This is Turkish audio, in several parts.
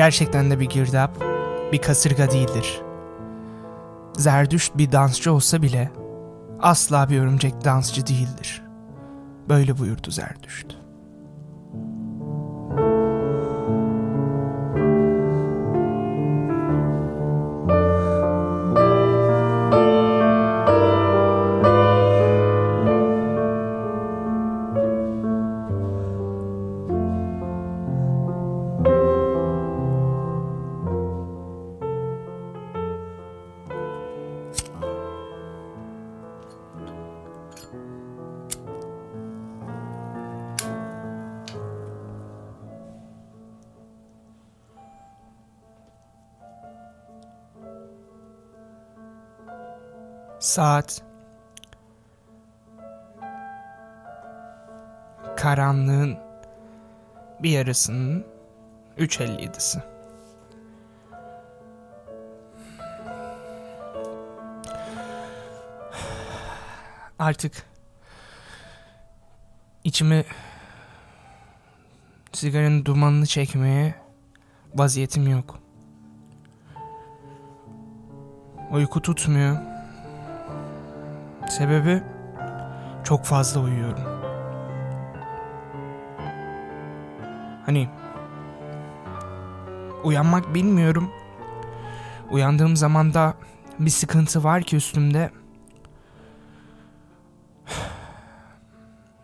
gerçekten de bir girdap, bir kasırga değildir. Zerdüşt bir dansçı olsa bile asla bir örümcek dansçı değildir. Böyle buyurdu Zerdüşt. Saat karanlığın bir yarısının 3.57'si. Artık içimi sigaranın dumanını çekmeye vaziyetim yok. Uyku tutmuyor. Sebebi çok fazla uyuyorum. Hani uyanmak bilmiyorum. Uyandığım zaman da bir sıkıntı var ki üstümde.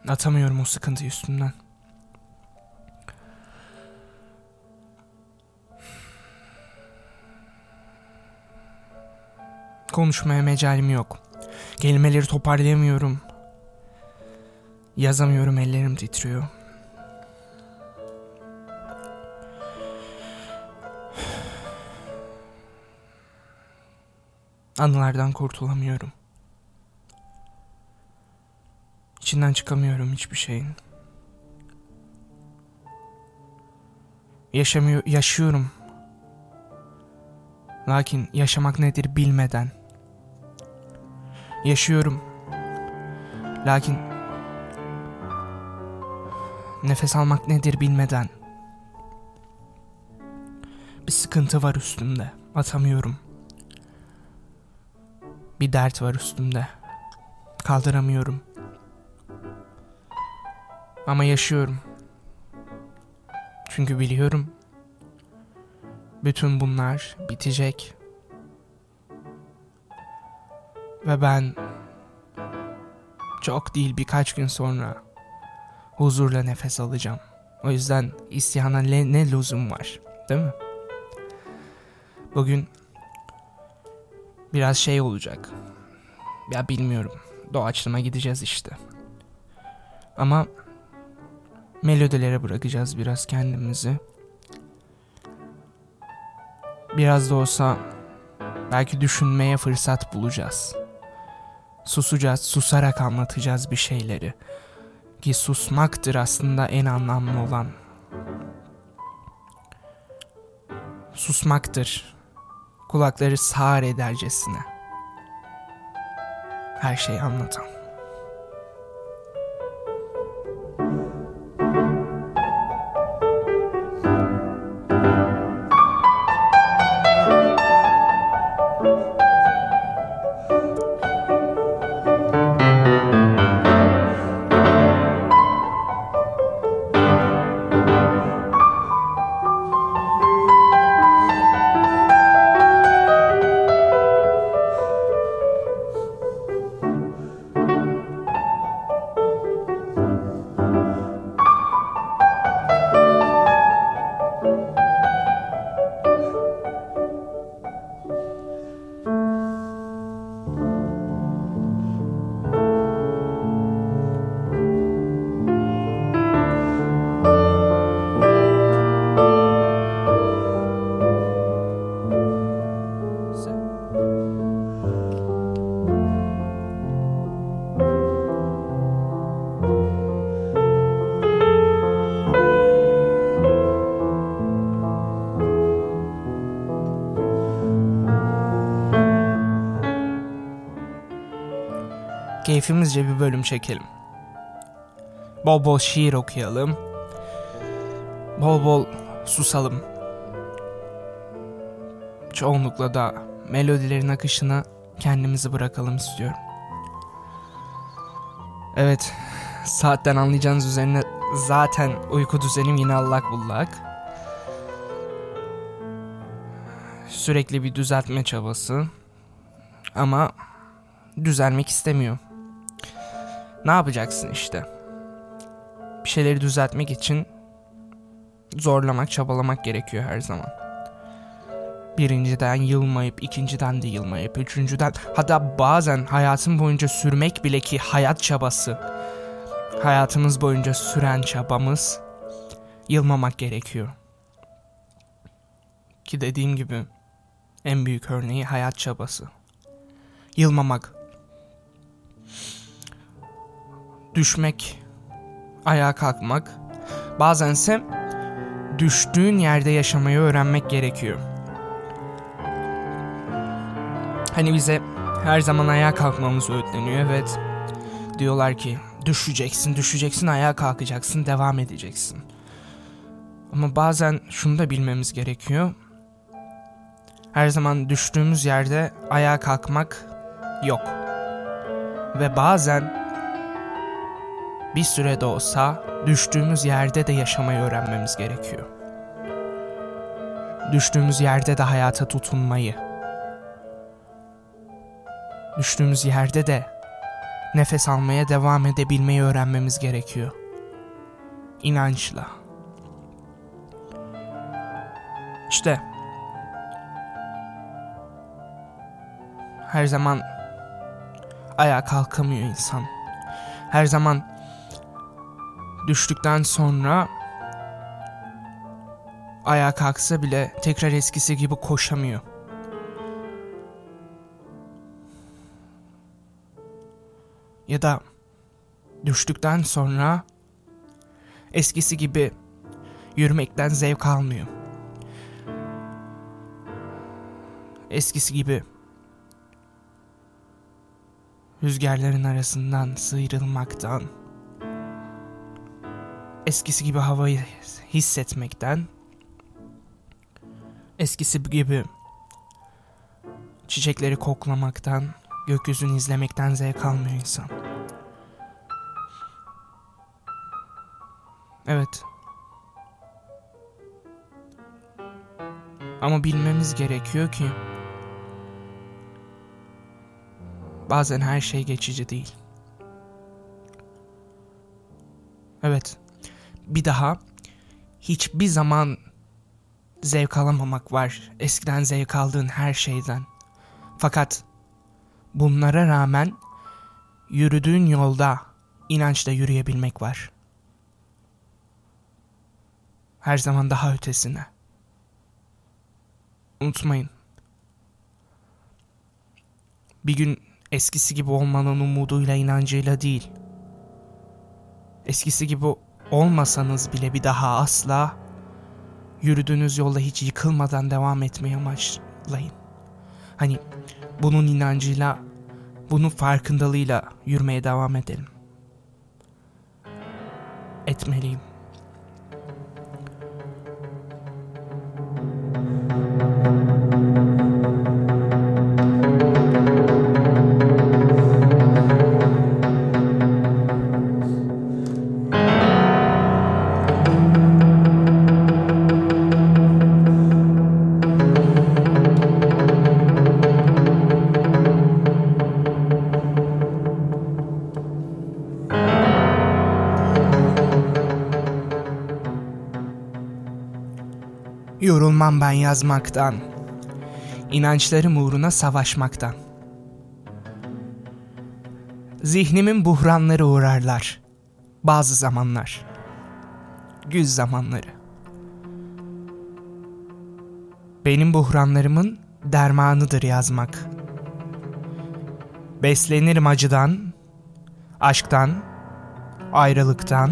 Atamıyorum o sıkıntıyı üstümden. Konuşmaya mecalim yok. Kelimeleri toparlayamıyorum. Yazamıyorum ellerim titriyor. Anılardan kurtulamıyorum. İçinden çıkamıyorum hiçbir şeyin. Yaşamıyor, yaşıyorum. Lakin yaşamak nedir bilmeden. Yaşıyorum. Lakin nefes almak nedir bilmeden. Bir sıkıntı var üstümde. Atamıyorum. Bir dert var üstümde. Kaldıramıyorum. Ama yaşıyorum. Çünkü biliyorum. Bütün bunlar bitecek. Ve ben çok değil birkaç gün sonra huzurla nefes alacağım. O yüzden isyana ne, ne lüzum var değil mi? Bugün biraz şey olacak. Ya bilmiyorum. Doğaçlama gideceğiz işte. Ama melodilere bırakacağız biraz kendimizi. Biraz da olsa belki düşünmeye fırsat bulacağız. Susacağız, susarak anlatacağız bir şeyleri. Ki susmaktır aslında en anlamlı olan. Susmaktır. Kulakları sağır edercesine. Her şeyi anlatan. Keyfimizce bir bölüm çekelim. Bol bol şiir okuyalım. Bol bol susalım. çoğunlukla da melodilerin akışına kendimizi bırakalım istiyorum. Evet, saatten anlayacağınız üzerine zaten uyku düzenim yine allak bullak. Sürekli bir düzeltme çabası. Ama düzelmek istemiyor. Ne yapacaksın işte? Bir şeyleri düzeltmek için zorlamak, çabalamak gerekiyor her zaman. Birinciden yılmayıp, ikinciden de yılmayıp, üçüncüden hatta bazen hayatın boyunca sürmek bile ki hayat çabası. Hayatımız boyunca süren çabamız yılmamak gerekiyor. Ki dediğim gibi en büyük örneği hayat çabası. Yılmamak. Düşmek, ayağa kalkmak, bazense düştüğün yerde yaşamayı öğrenmek gerekiyor. Hani bize her zaman ayağa kalkmamız öğütleniyor. Evet. Diyorlar ki düşeceksin, düşeceksin, ayağa kalkacaksın, devam edeceksin. Ama bazen şunu da bilmemiz gerekiyor. Her zaman düştüğümüz yerde ayağa kalkmak yok. Ve bazen bir süre de olsa düştüğümüz yerde de yaşamayı öğrenmemiz gerekiyor. Düştüğümüz yerde de hayata tutunmayı. Düştüğümüz yerde de nefes almaya devam edebilmeyi öğrenmemiz gerekiyor. İnançla. İşte her zaman ayağa kalkamıyor insan. Her zaman düştükten sonra ayağa kalksa bile tekrar eskisi gibi koşamıyor. Ya da düştükten sonra eskisi gibi yürümekten zevk almıyor. Eskisi gibi rüzgarların arasından sıyrılmaktan, eskisi gibi havayı hissetmekten, eskisi gibi çiçekleri koklamaktan, gökyüzünü izlemekten zevk almıyor insan. Evet. Ama bilmemiz gerekiyor ki bazen her şey geçici değil. Evet. Bir daha hiçbir zaman zevk alamamak var. Eskiden zevk aldığın her şeyden. Fakat bunlara rağmen yürüdüğün yolda inançla yürüyebilmek var. Her zaman daha ötesine. Unutmayın. Bir gün eskisi gibi olmanın umuduyla inancıyla değil. Eskisi gibi olmasanız bile bir daha asla yürüdüğünüz yolda hiç yıkılmadan devam etmeyi amaçlayın. Hani bunun inancıyla, bunun farkındalığıyla yürümeye devam edelim. Etmeliyim. Yorulmam ben yazmaktan, inançlarım uğruna savaşmaktan. Zihnimin buhranları uğrarlar, bazı zamanlar, güz zamanları. Benim buhranlarımın dermanıdır yazmak. Beslenirim acıdan, aşktan, ayrılıktan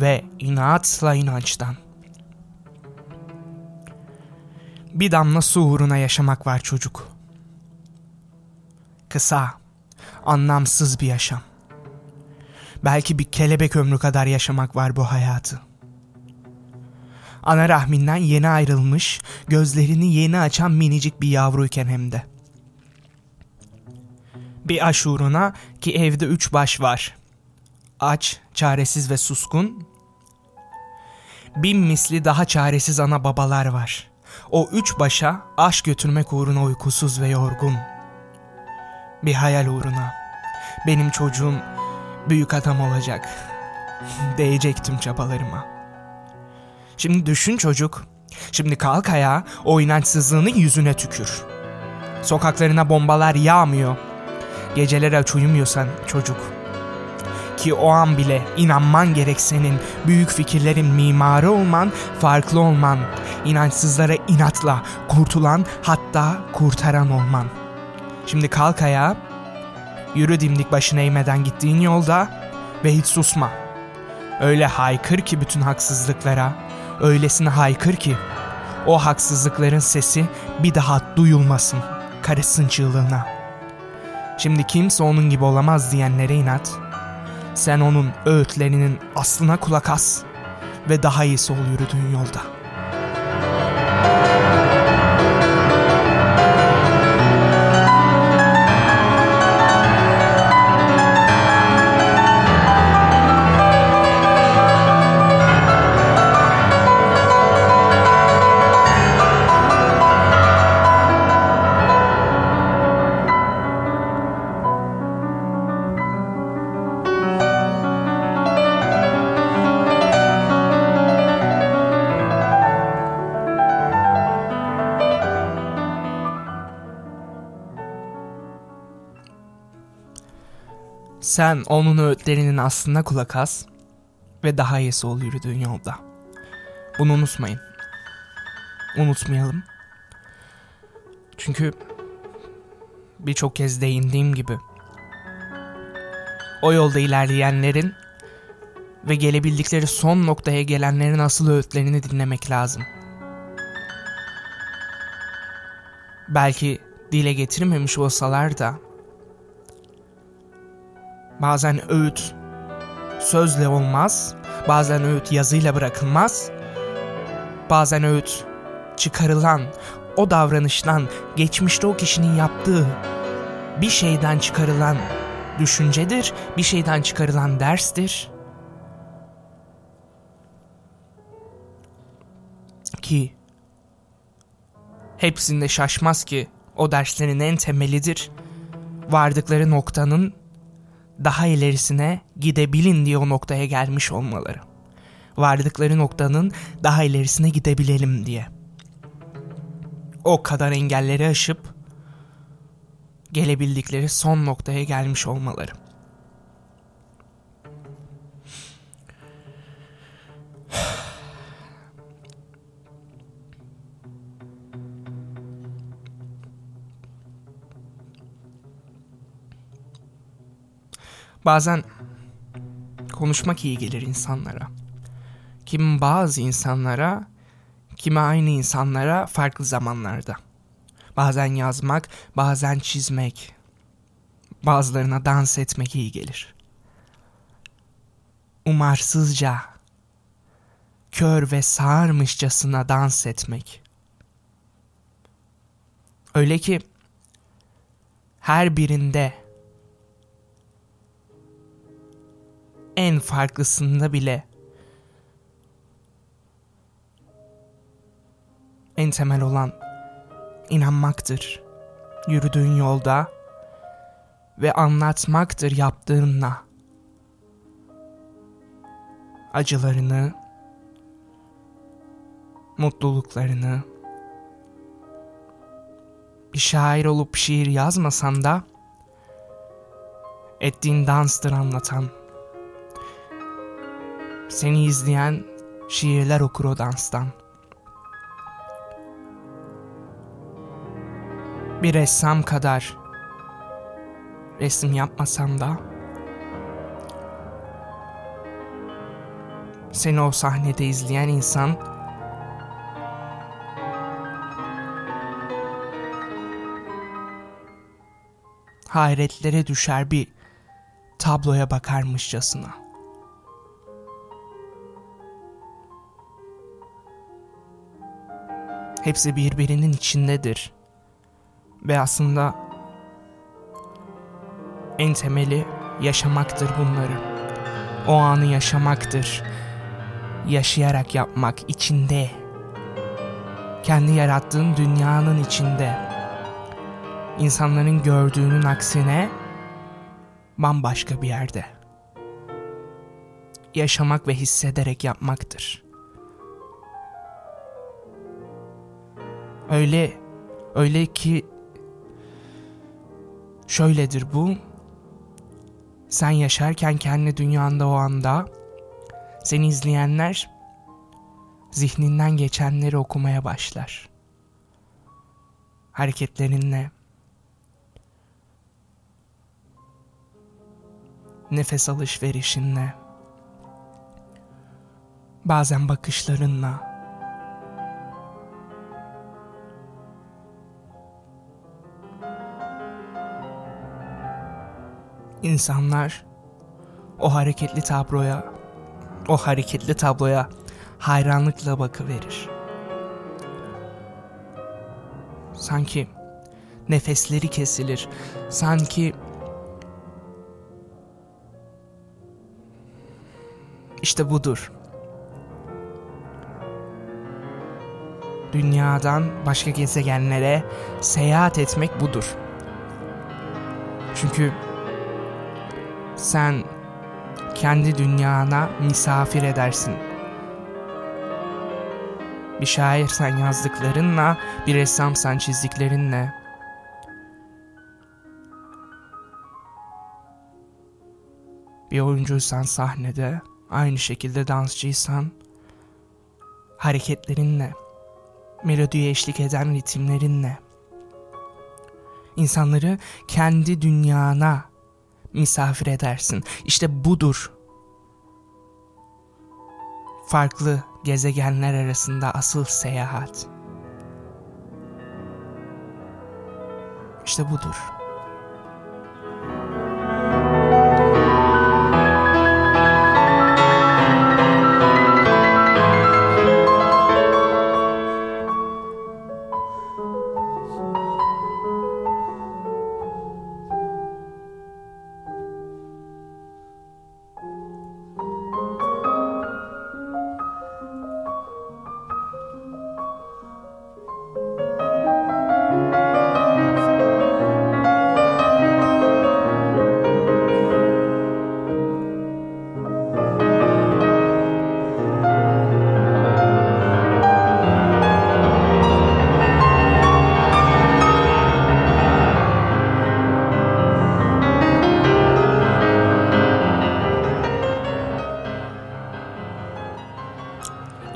ve inatla inançtan. Bir damla su uğruna yaşamak var çocuk. Kısa, anlamsız bir yaşam. Belki bir kelebek ömrü kadar yaşamak var bu hayatı. Ana rahminden yeni ayrılmış, gözlerini yeni açan minicik bir yavruyken hem de. Bir aşuruna ki evde üç baş var. Aç, çaresiz ve suskun. Bin misli daha çaresiz ana babalar var. O üç başa aş götürmek uğruna uykusuz ve yorgun. Bir hayal uğruna. Benim çocuğum büyük adam olacak. Değecektim çabalarıma. Şimdi düşün çocuk. Şimdi kalk ayağa o inançsızlığını yüzüne tükür. Sokaklarına bombalar yağmıyor. Geceleri aç uyumuyorsan çocuk. Ki o an bile inanman gerek senin. Büyük fikirlerin mimarı olman, farklı olman. inançsızlara inatla kurtulan hatta kurtaran olman. Şimdi kalk ayağa. Yürü dimdik başına eğmeden gittiğin yolda ve hiç susma. Öyle haykır ki bütün haksızlıklara, öylesine haykır ki o haksızlıkların sesi bir daha duyulmasın karısın çığlığına. Şimdi kimse onun gibi olamaz diyenlere inat. Sen onun öğütlerinin aslına kulak as ve daha iyisi ol yürüdüğün yolda.'' Sen onun öğütlerinin aslına kulak as ve daha iyisi ol yürüdüğün yolda. Bunu unutmayın. Unutmayalım. Çünkü birçok kez değindiğim gibi o yolda ilerleyenlerin ve gelebildikleri son noktaya gelenlerin asıl öğütlerini dinlemek lazım. Belki dile getirmemiş olsalar da Bazen öğüt sözle olmaz, bazen öğüt yazıyla bırakılmaz. Bazen öğüt çıkarılan o davranıştan, geçmişte o kişinin yaptığı bir şeyden çıkarılan düşüncedir, bir şeyden çıkarılan derstir. Ki hepsinde şaşmaz ki o derslerin en temelidir. Vardıkları noktanın daha ilerisine gidebilin diye o noktaya gelmiş olmaları. Vardıkları noktanın daha ilerisine gidebilelim diye. O kadar engelleri aşıp gelebildikleri son noktaya gelmiş olmaları. Bazen konuşmak iyi gelir insanlara. Kim bazı insanlara, kimi aynı insanlara farklı zamanlarda. Bazen yazmak, bazen çizmek, bazılarına dans etmek iyi gelir. Umarsızca, kör ve sağırmışçasına dans etmek. Öyle ki her birinde en farklısında bile en temel olan inanmaktır. Yürüdüğün yolda ve anlatmaktır yaptığınla. Acılarını, mutluluklarını, bir şair olup şiir yazmasan da ettiğin danstır anlatan. Seni izleyen şiirler okur o danstan. Bir ressam kadar resim yapmasam da seni o sahnede izleyen insan hayretlere düşer bir tabloya bakarmışçasına. Hepsi birbirinin içindedir. Ve aslında en temeli yaşamaktır bunları. O anı yaşamaktır. Yaşayarak yapmak içinde. Kendi yarattığın dünyanın içinde. İnsanların gördüğünün aksine bambaşka bir yerde. Yaşamak ve hissederek yapmaktır. Öyle öyle ki şöyledir bu. Sen yaşarken kendi dünyanda o anda seni izleyenler zihninden geçenleri okumaya başlar. Hareketlerinle, nefes alışverişinle, bazen bakışlarınla, insanlar o hareketli tabloya, o hareketli tabloya hayranlıkla bakıverir. Sanki nefesleri kesilir. Sanki işte budur. Dünyadan başka gezegenlere seyahat etmek budur. Çünkü sen kendi dünyana misafir edersin. Bir şairsen yazdıklarınla, bir ressamsan çizdiklerinle. Bir oyuncuysan sahnede, aynı şekilde dansçıysan hareketlerinle, melodiye eşlik eden ritimlerinle. İnsanları kendi dünyana misafir edersin. İşte budur. Farklı gezegenler arasında asıl seyahat. İşte budur.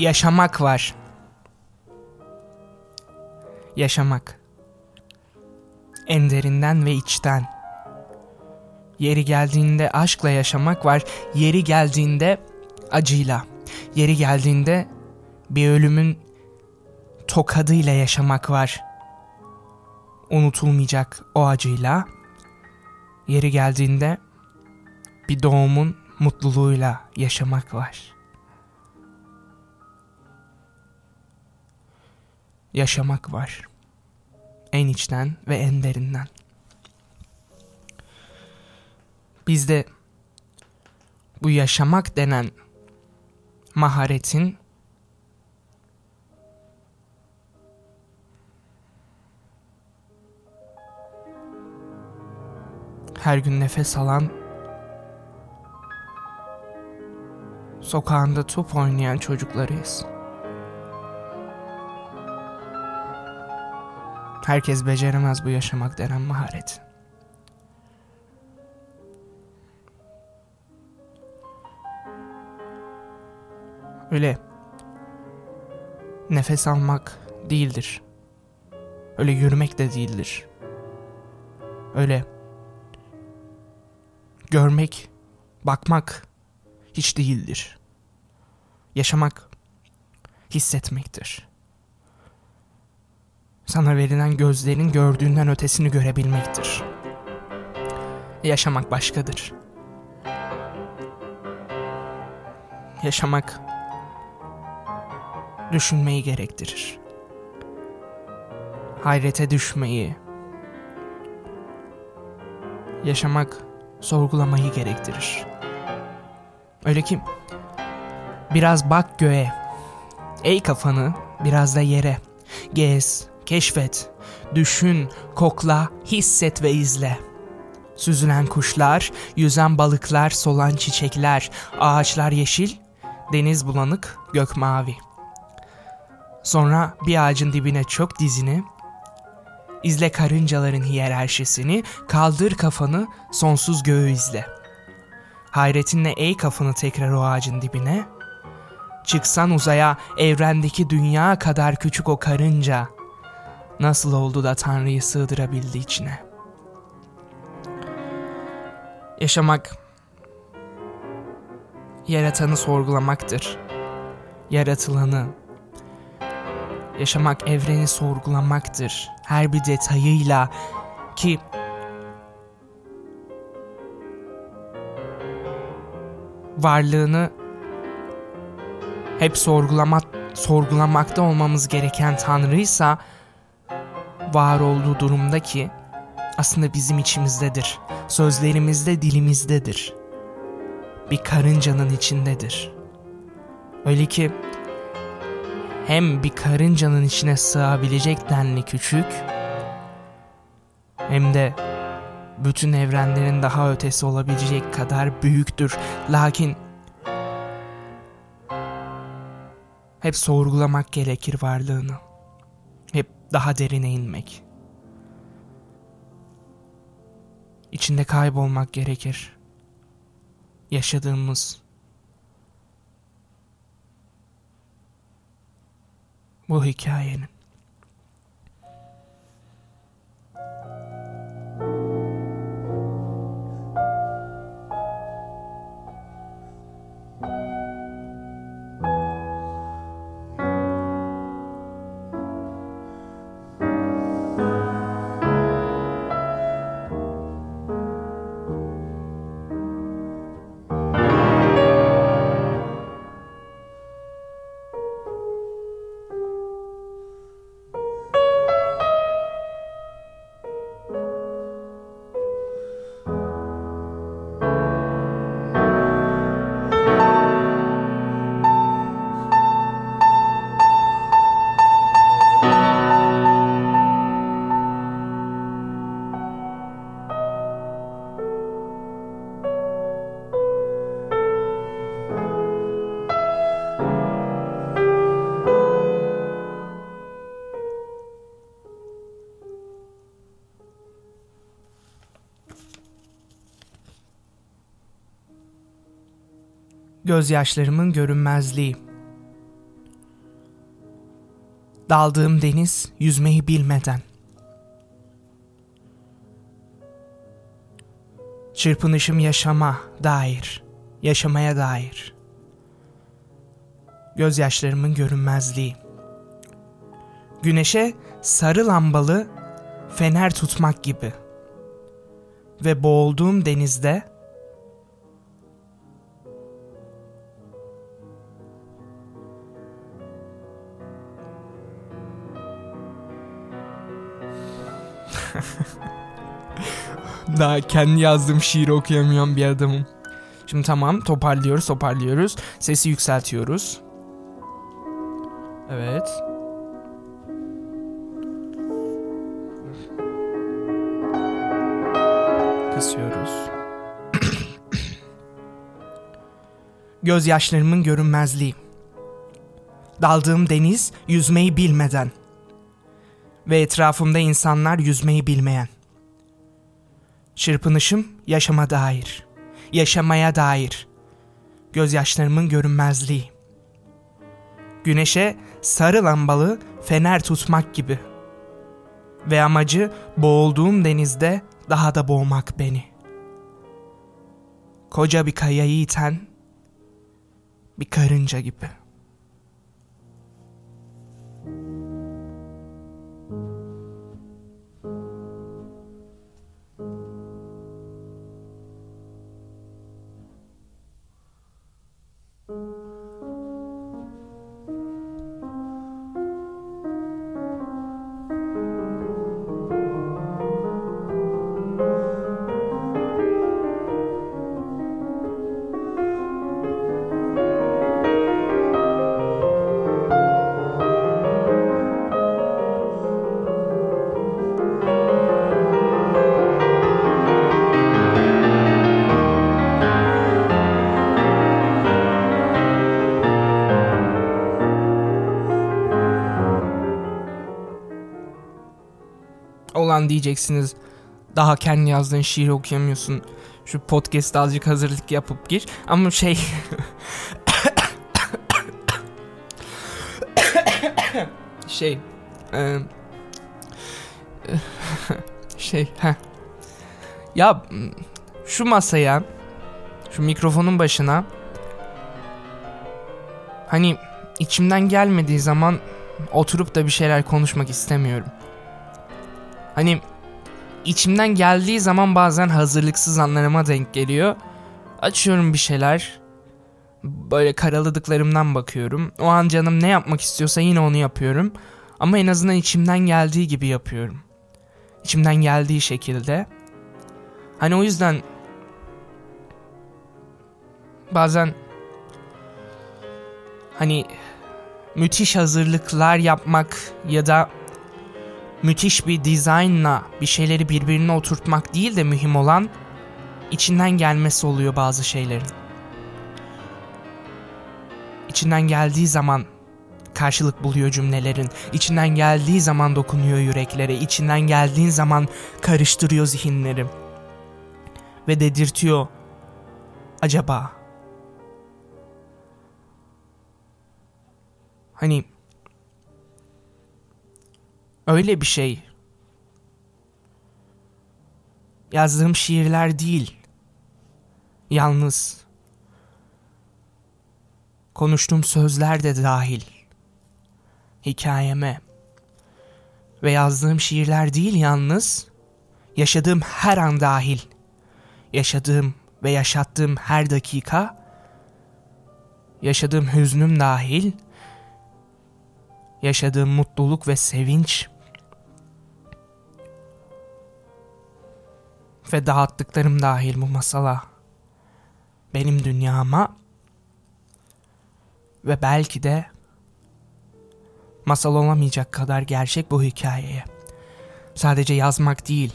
Yaşamak var. Yaşamak. En derinden ve içten. Yeri geldiğinde aşkla yaşamak var. Yeri geldiğinde acıyla. Yeri geldiğinde bir ölümün tokadıyla yaşamak var. Unutulmayacak o acıyla. Yeri geldiğinde bir doğumun mutluluğuyla yaşamak var. Yaşamak var. En içten ve en derinden. Bizde bu yaşamak denen maharetin her gün nefes alan, sokağında top oynayan çocuklarıyız. Herkes beceremez bu yaşamak denen maharet. Öyle nefes almak değildir. Öyle yürümek de değildir. Öyle görmek, bakmak hiç değildir. Yaşamak hissetmektir sana verilen gözlerin gördüğünden ötesini görebilmektir. Yaşamak başkadır. Yaşamak düşünmeyi gerektirir. hayrete düşmeyi, yaşamak sorgulamayı gerektirir. Öyle ki biraz bak göğe, ey kafanı biraz da yere, gez, keşfet, düşün, kokla, hisset ve izle. Süzülen kuşlar, yüzen balıklar, solan çiçekler, ağaçlar yeşil, deniz bulanık, gök mavi. Sonra bir ağacın dibine çok dizini, izle karıncaların hiyerarşisini, kaldır kafanı, sonsuz göğü izle. Hayretinle ey kafanı tekrar o ağacın dibine, çıksan uzaya evrendeki dünya kadar küçük o karınca, nasıl oldu da Tanrı'yı sığdırabildi içine? Yaşamak, yaratanı sorgulamaktır. Yaratılanı, yaşamak evreni sorgulamaktır. Her bir detayıyla ki varlığını hep sorgulamak sorgulamakta olmamız gereken Tanrıysa var olduğu durumdaki aslında bizim içimizdedir. Sözlerimizde, dilimizdedir. Bir karıncanın içindedir. Öyle ki hem bir karıncanın içine sığabilecek denli küçük hem de bütün evrenlerin daha ötesi olabilecek kadar büyüktür. Lakin hep sorgulamak gerekir varlığını. Daha derine inmek. İçinde kaybolmak gerekir. Yaşadığımız bu hikayenin. Gözyaşlarımın görünmezliği. Daldığım deniz yüzmeyi bilmeden. Çırpınışım yaşama dair, yaşamaya dair. Gözyaşlarımın görünmezliği. Güneşe sarı lambalı fener tutmak gibi. Ve boğulduğum denizde Daha kendi yazdığım şiiri okuyamayan bir adamım. Şimdi tamam toparlıyoruz toparlıyoruz. Sesi yükseltiyoruz. Evet. Kısıyoruz. Gözyaşlarımın görünmezliği. Daldığım deniz yüzmeyi bilmeden ve etrafımda insanlar yüzmeyi bilmeyen. Çırpınışım yaşama dair, yaşamaya dair. Gözyaşlarımın görünmezliği. Güneşe sarı lambalı fener tutmak gibi. Ve amacı boğulduğum denizde daha da boğmak beni. Koca bir kayayı iten bir karınca gibi.'' Lan diyeceksiniz daha kendi yazdığın şiiri okuyamıyorsun. Şu podcast azıcık hazırlık yapıp gir. Ama şey... şey... E, şey... Heh. Ya şu masaya, şu mikrofonun başına hani içimden gelmediği zaman oturup da bir şeyler konuşmak istemiyorum. Hani içimden geldiği zaman bazen hazırlıksız anlarıma denk geliyor. Açıyorum bir şeyler. Böyle karaladıklarımdan bakıyorum. O an canım ne yapmak istiyorsa yine onu yapıyorum. Ama en azından içimden geldiği gibi yapıyorum. İçimden geldiği şekilde. Hani o yüzden bazen hani müthiş hazırlıklar yapmak ya da müthiş bir dizaynla bir şeyleri birbirine oturtmak değil de mühim olan içinden gelmesi oluyor bazı şeylerin. İçinden geldiği zaman karşılık buluyor cümlelerin. İçinden geldiği zaman dokunuyor yüreklere. İçinden geldiğin zaman karıştırıyor zihinleri. Ve dedirtiyor. Acaba Hani öyle bir şey. Yazdığım şiirler değil. Yalnız konuştuğum sözler de dahil hikayeme ve yazdığım şiirler değil yalnız yaşadığım her an dahil yaşadığım ve yaşattığım her dakika yaşadığım hüznüm dahil yaşadığım mutluluk ve sevinç ve dağıttıklarım dahil bu masala benim dünyama ve belki de masal olamayacak kadar gerçek bu hikayeye. Sadece yazmak değil,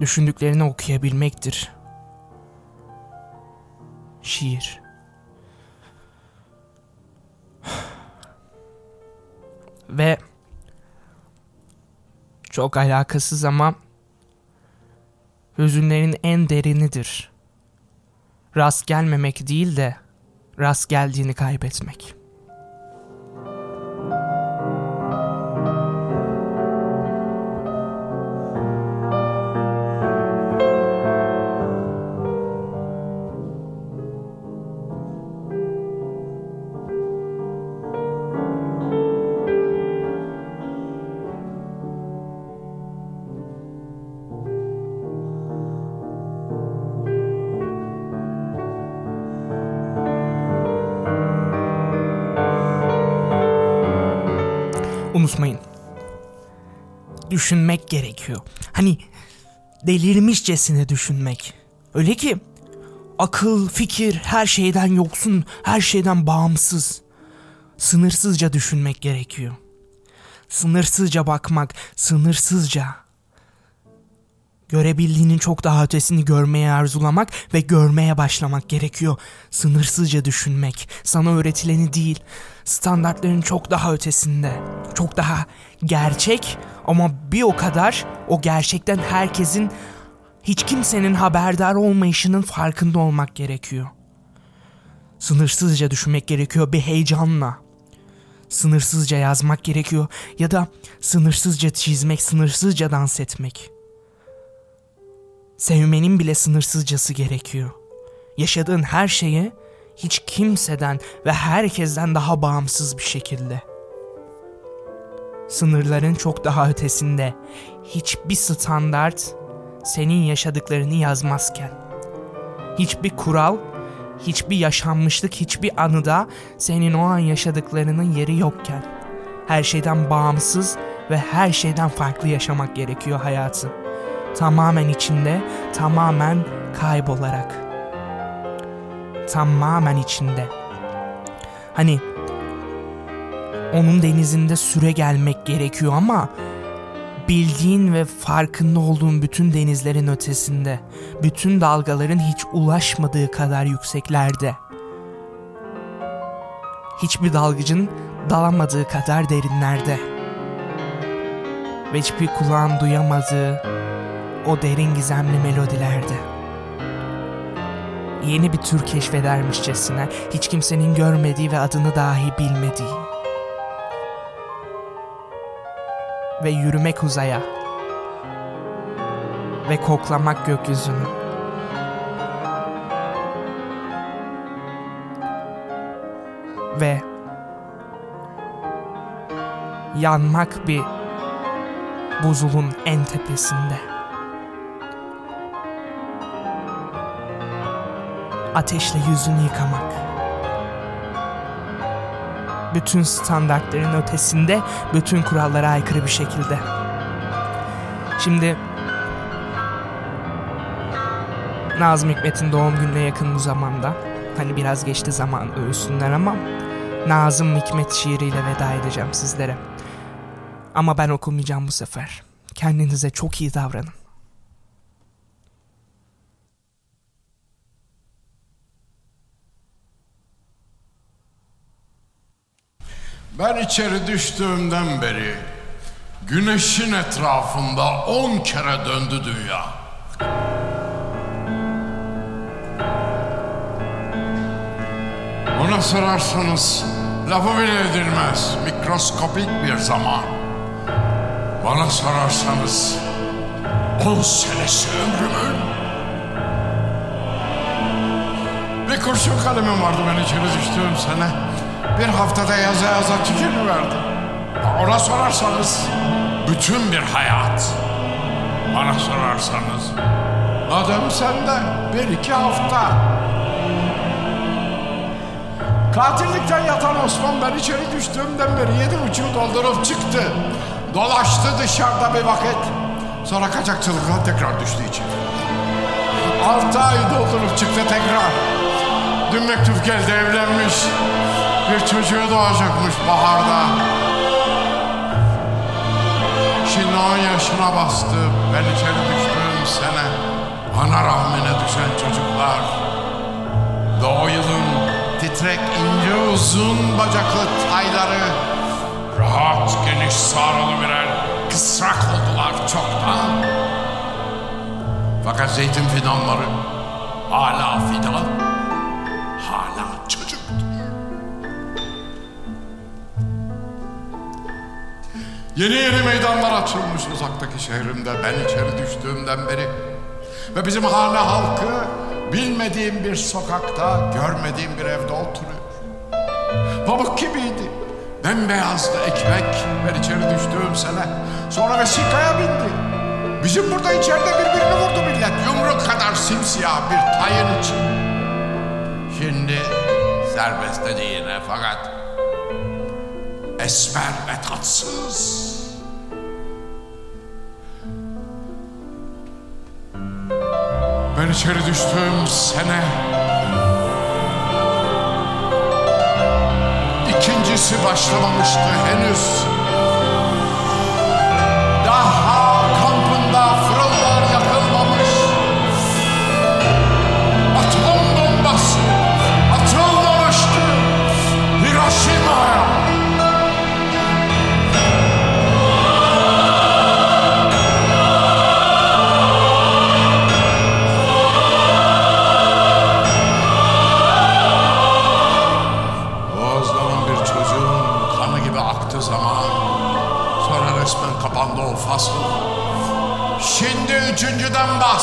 düşündüklerini okuyabilmektir. Şiir. Ve çok alakasız ama hüzünlerin en derinidir. Rast gelmemek değil de rast geldiğini kaybetmek.'' Düşünmek gerekiyor. Hani delirmişçesine düşünmek. Öyle ki akıl, fikir her şeyden yoksun, her şeyden bağımsız. Sınırsızca düşünmek gerekiyor. Sınırsızca bakmak, sınırsızca. Görebildiğinin çok daha ötesini görmeye arzulamak ve görmeye başlamak gerekiyor. Sınırsızca düşünmek, sana öğretileni değil, standartların çok daha ötesinde. Çok daha gerçek ama bir o kadar o gerçekten herkesin hiç kimsenin haberdar olmayışının farkında olmak gerekiyor. Sınırsızca düşünmek gerekiyor bir heyecanla. Sınırsızca yazmak gerekiyor ya da sınırsızca çizmek, sınırsızca dans etmek. Sevmenin bile sınırsızcası gerekiyor. Yaşadığın her şeye hiç kimseden ve herkesten daha bağımsız bir şekilde. Sınırların çok daha ötesinde hiçbir standart senin yaşadıklarını yazmazken, hiçbir kural, hiçbir yaşanmışlık, hiçbir anıda senin o an yaşadıklarının yeri yokken, her şeyden bağımsız ve her şeyden farklı yaşamak gerekiyor hayatı. Tamamen içinde, tamamen kaybolarak tamamen içinde. Hani onun denizinde süre gelmek gerekiyor ama bildiğin ve farkında olduğun bütün denizlerin ötesinde, bütün dalgaların hiç ulaşmadığı kadar yükseklerde. Hiçbir dalgıcın dalamadığı kadar derinlerde. ve hiçbir kulağın duyamadığı o derin gizemli melodilerde. Yeni bir tür keşfedermişçesine hiç kimsenin görmediği ve adını dahi bilmediği. Ve yürümek uzaya. Ve koklamak gökyüzünü. Ve yanmak bir buzulun en tepesinde. Ateşle yüzünü yıkamak. Bütün standartların ötesinde, bütün kurallara aykırı bir şekilde. Şimdi Nazım Hikmet'in doğum gününe yakın bu zamanda. Hani biraz geçti zaman öğüsünden ama Nazım Hikmet şiiriyle veda edeceğim sizlere. Ama ben okumayacağım bu sefer. Kendinize çok iyi davranın. Ben içeri düştüğümden beri güneşin etrafında on kere döndü dünya. Ona sorarsanız lafı bile edilmez mikroskopik bir zaman. Bana sorarsanız on senesi ömrümün. Bir kurşun kalemim vardı ben içeri düştüğüm sene. Bir haftada yaza yaza tükeniverdi. Ona sorarsanız bütün bir hayat. Bana sorarsanız adam sende bir iki hafta. Katillikten yatan Osman ben içeri düştüğümden beri yedi buçuğu doldurup çıktı. Dolaştı dışarıda bir vakit. Sonra kaçakçılıkla tekrar düştü içeri. Altı ay doldurup çıktı tekrar. Dün mektup geldi evlenmiş. Bir çocuğu doğacakmış baharda. Şimdi on yaşına bastı. Ben içeri düştüğüm sene. Ana rahmine düşen çocuklar. O yılın titrek ince uzun bacaklı tayları rahat geniş sarılı birer kısrak oldular çoktan. Fakat zeytin fidanları hala fidan, Yeni yeni meydanlar açılmış uzaktaki şehrimde ben içeri düştüğümden beri. Ve bizim hane halkı bilmediğim bir sokakta, görmediğim bir evde oturuyor. Pamuk gibiydi. Bembeyazdı ekmek ben içeri düştüğüm sene. Sonra vesikaya bindi. Bizim burada içeride birbirini vurdu millet. Yumruk kadar simsiyah bir tayın için. Şimdi serbest yine fakat esmer ve tatsız. Ben içeri düştüğüm sene ikincisi başlamamıştı henüz.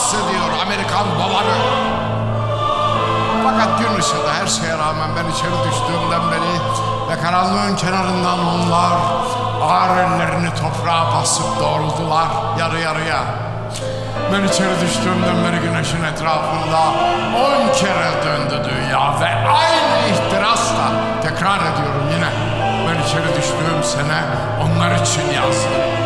Bahsediyor Amerikan doları. Fakat gün ışığında her şeye rağmen ben içeri düştüğümden beri ve karanlığın kenarından onlar ağır ellerini toprağa basıp doğruldular yarı yarıya. Ben içeri düştüğümden beri güneşin etrafında on kere döndü dünya ve aynı ihtirasla tekrar ediyorum yine. Ben içeri düştüğüm sene onlar için yazdım.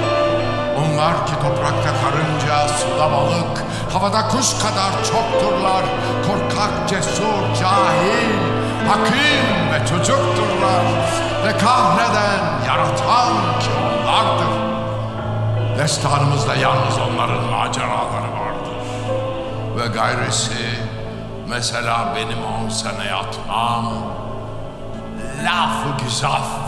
Onlar ki toprakta karınca, suda balık, havada kuş kadar çokturlar. Korkak, cesur, cahil, hakim ve çocukturlar. Ve kahreden, yaratan ki onlardır. Destanımızda yalnız onların maceraları vardır. Ve gayrisi mesela benim on sene yatmam, lafı güzaf